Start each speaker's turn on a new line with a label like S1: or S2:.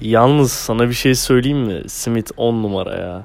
S1: Yalnız sana bir şey söyleyeyim mi? Smith 10 numara ya.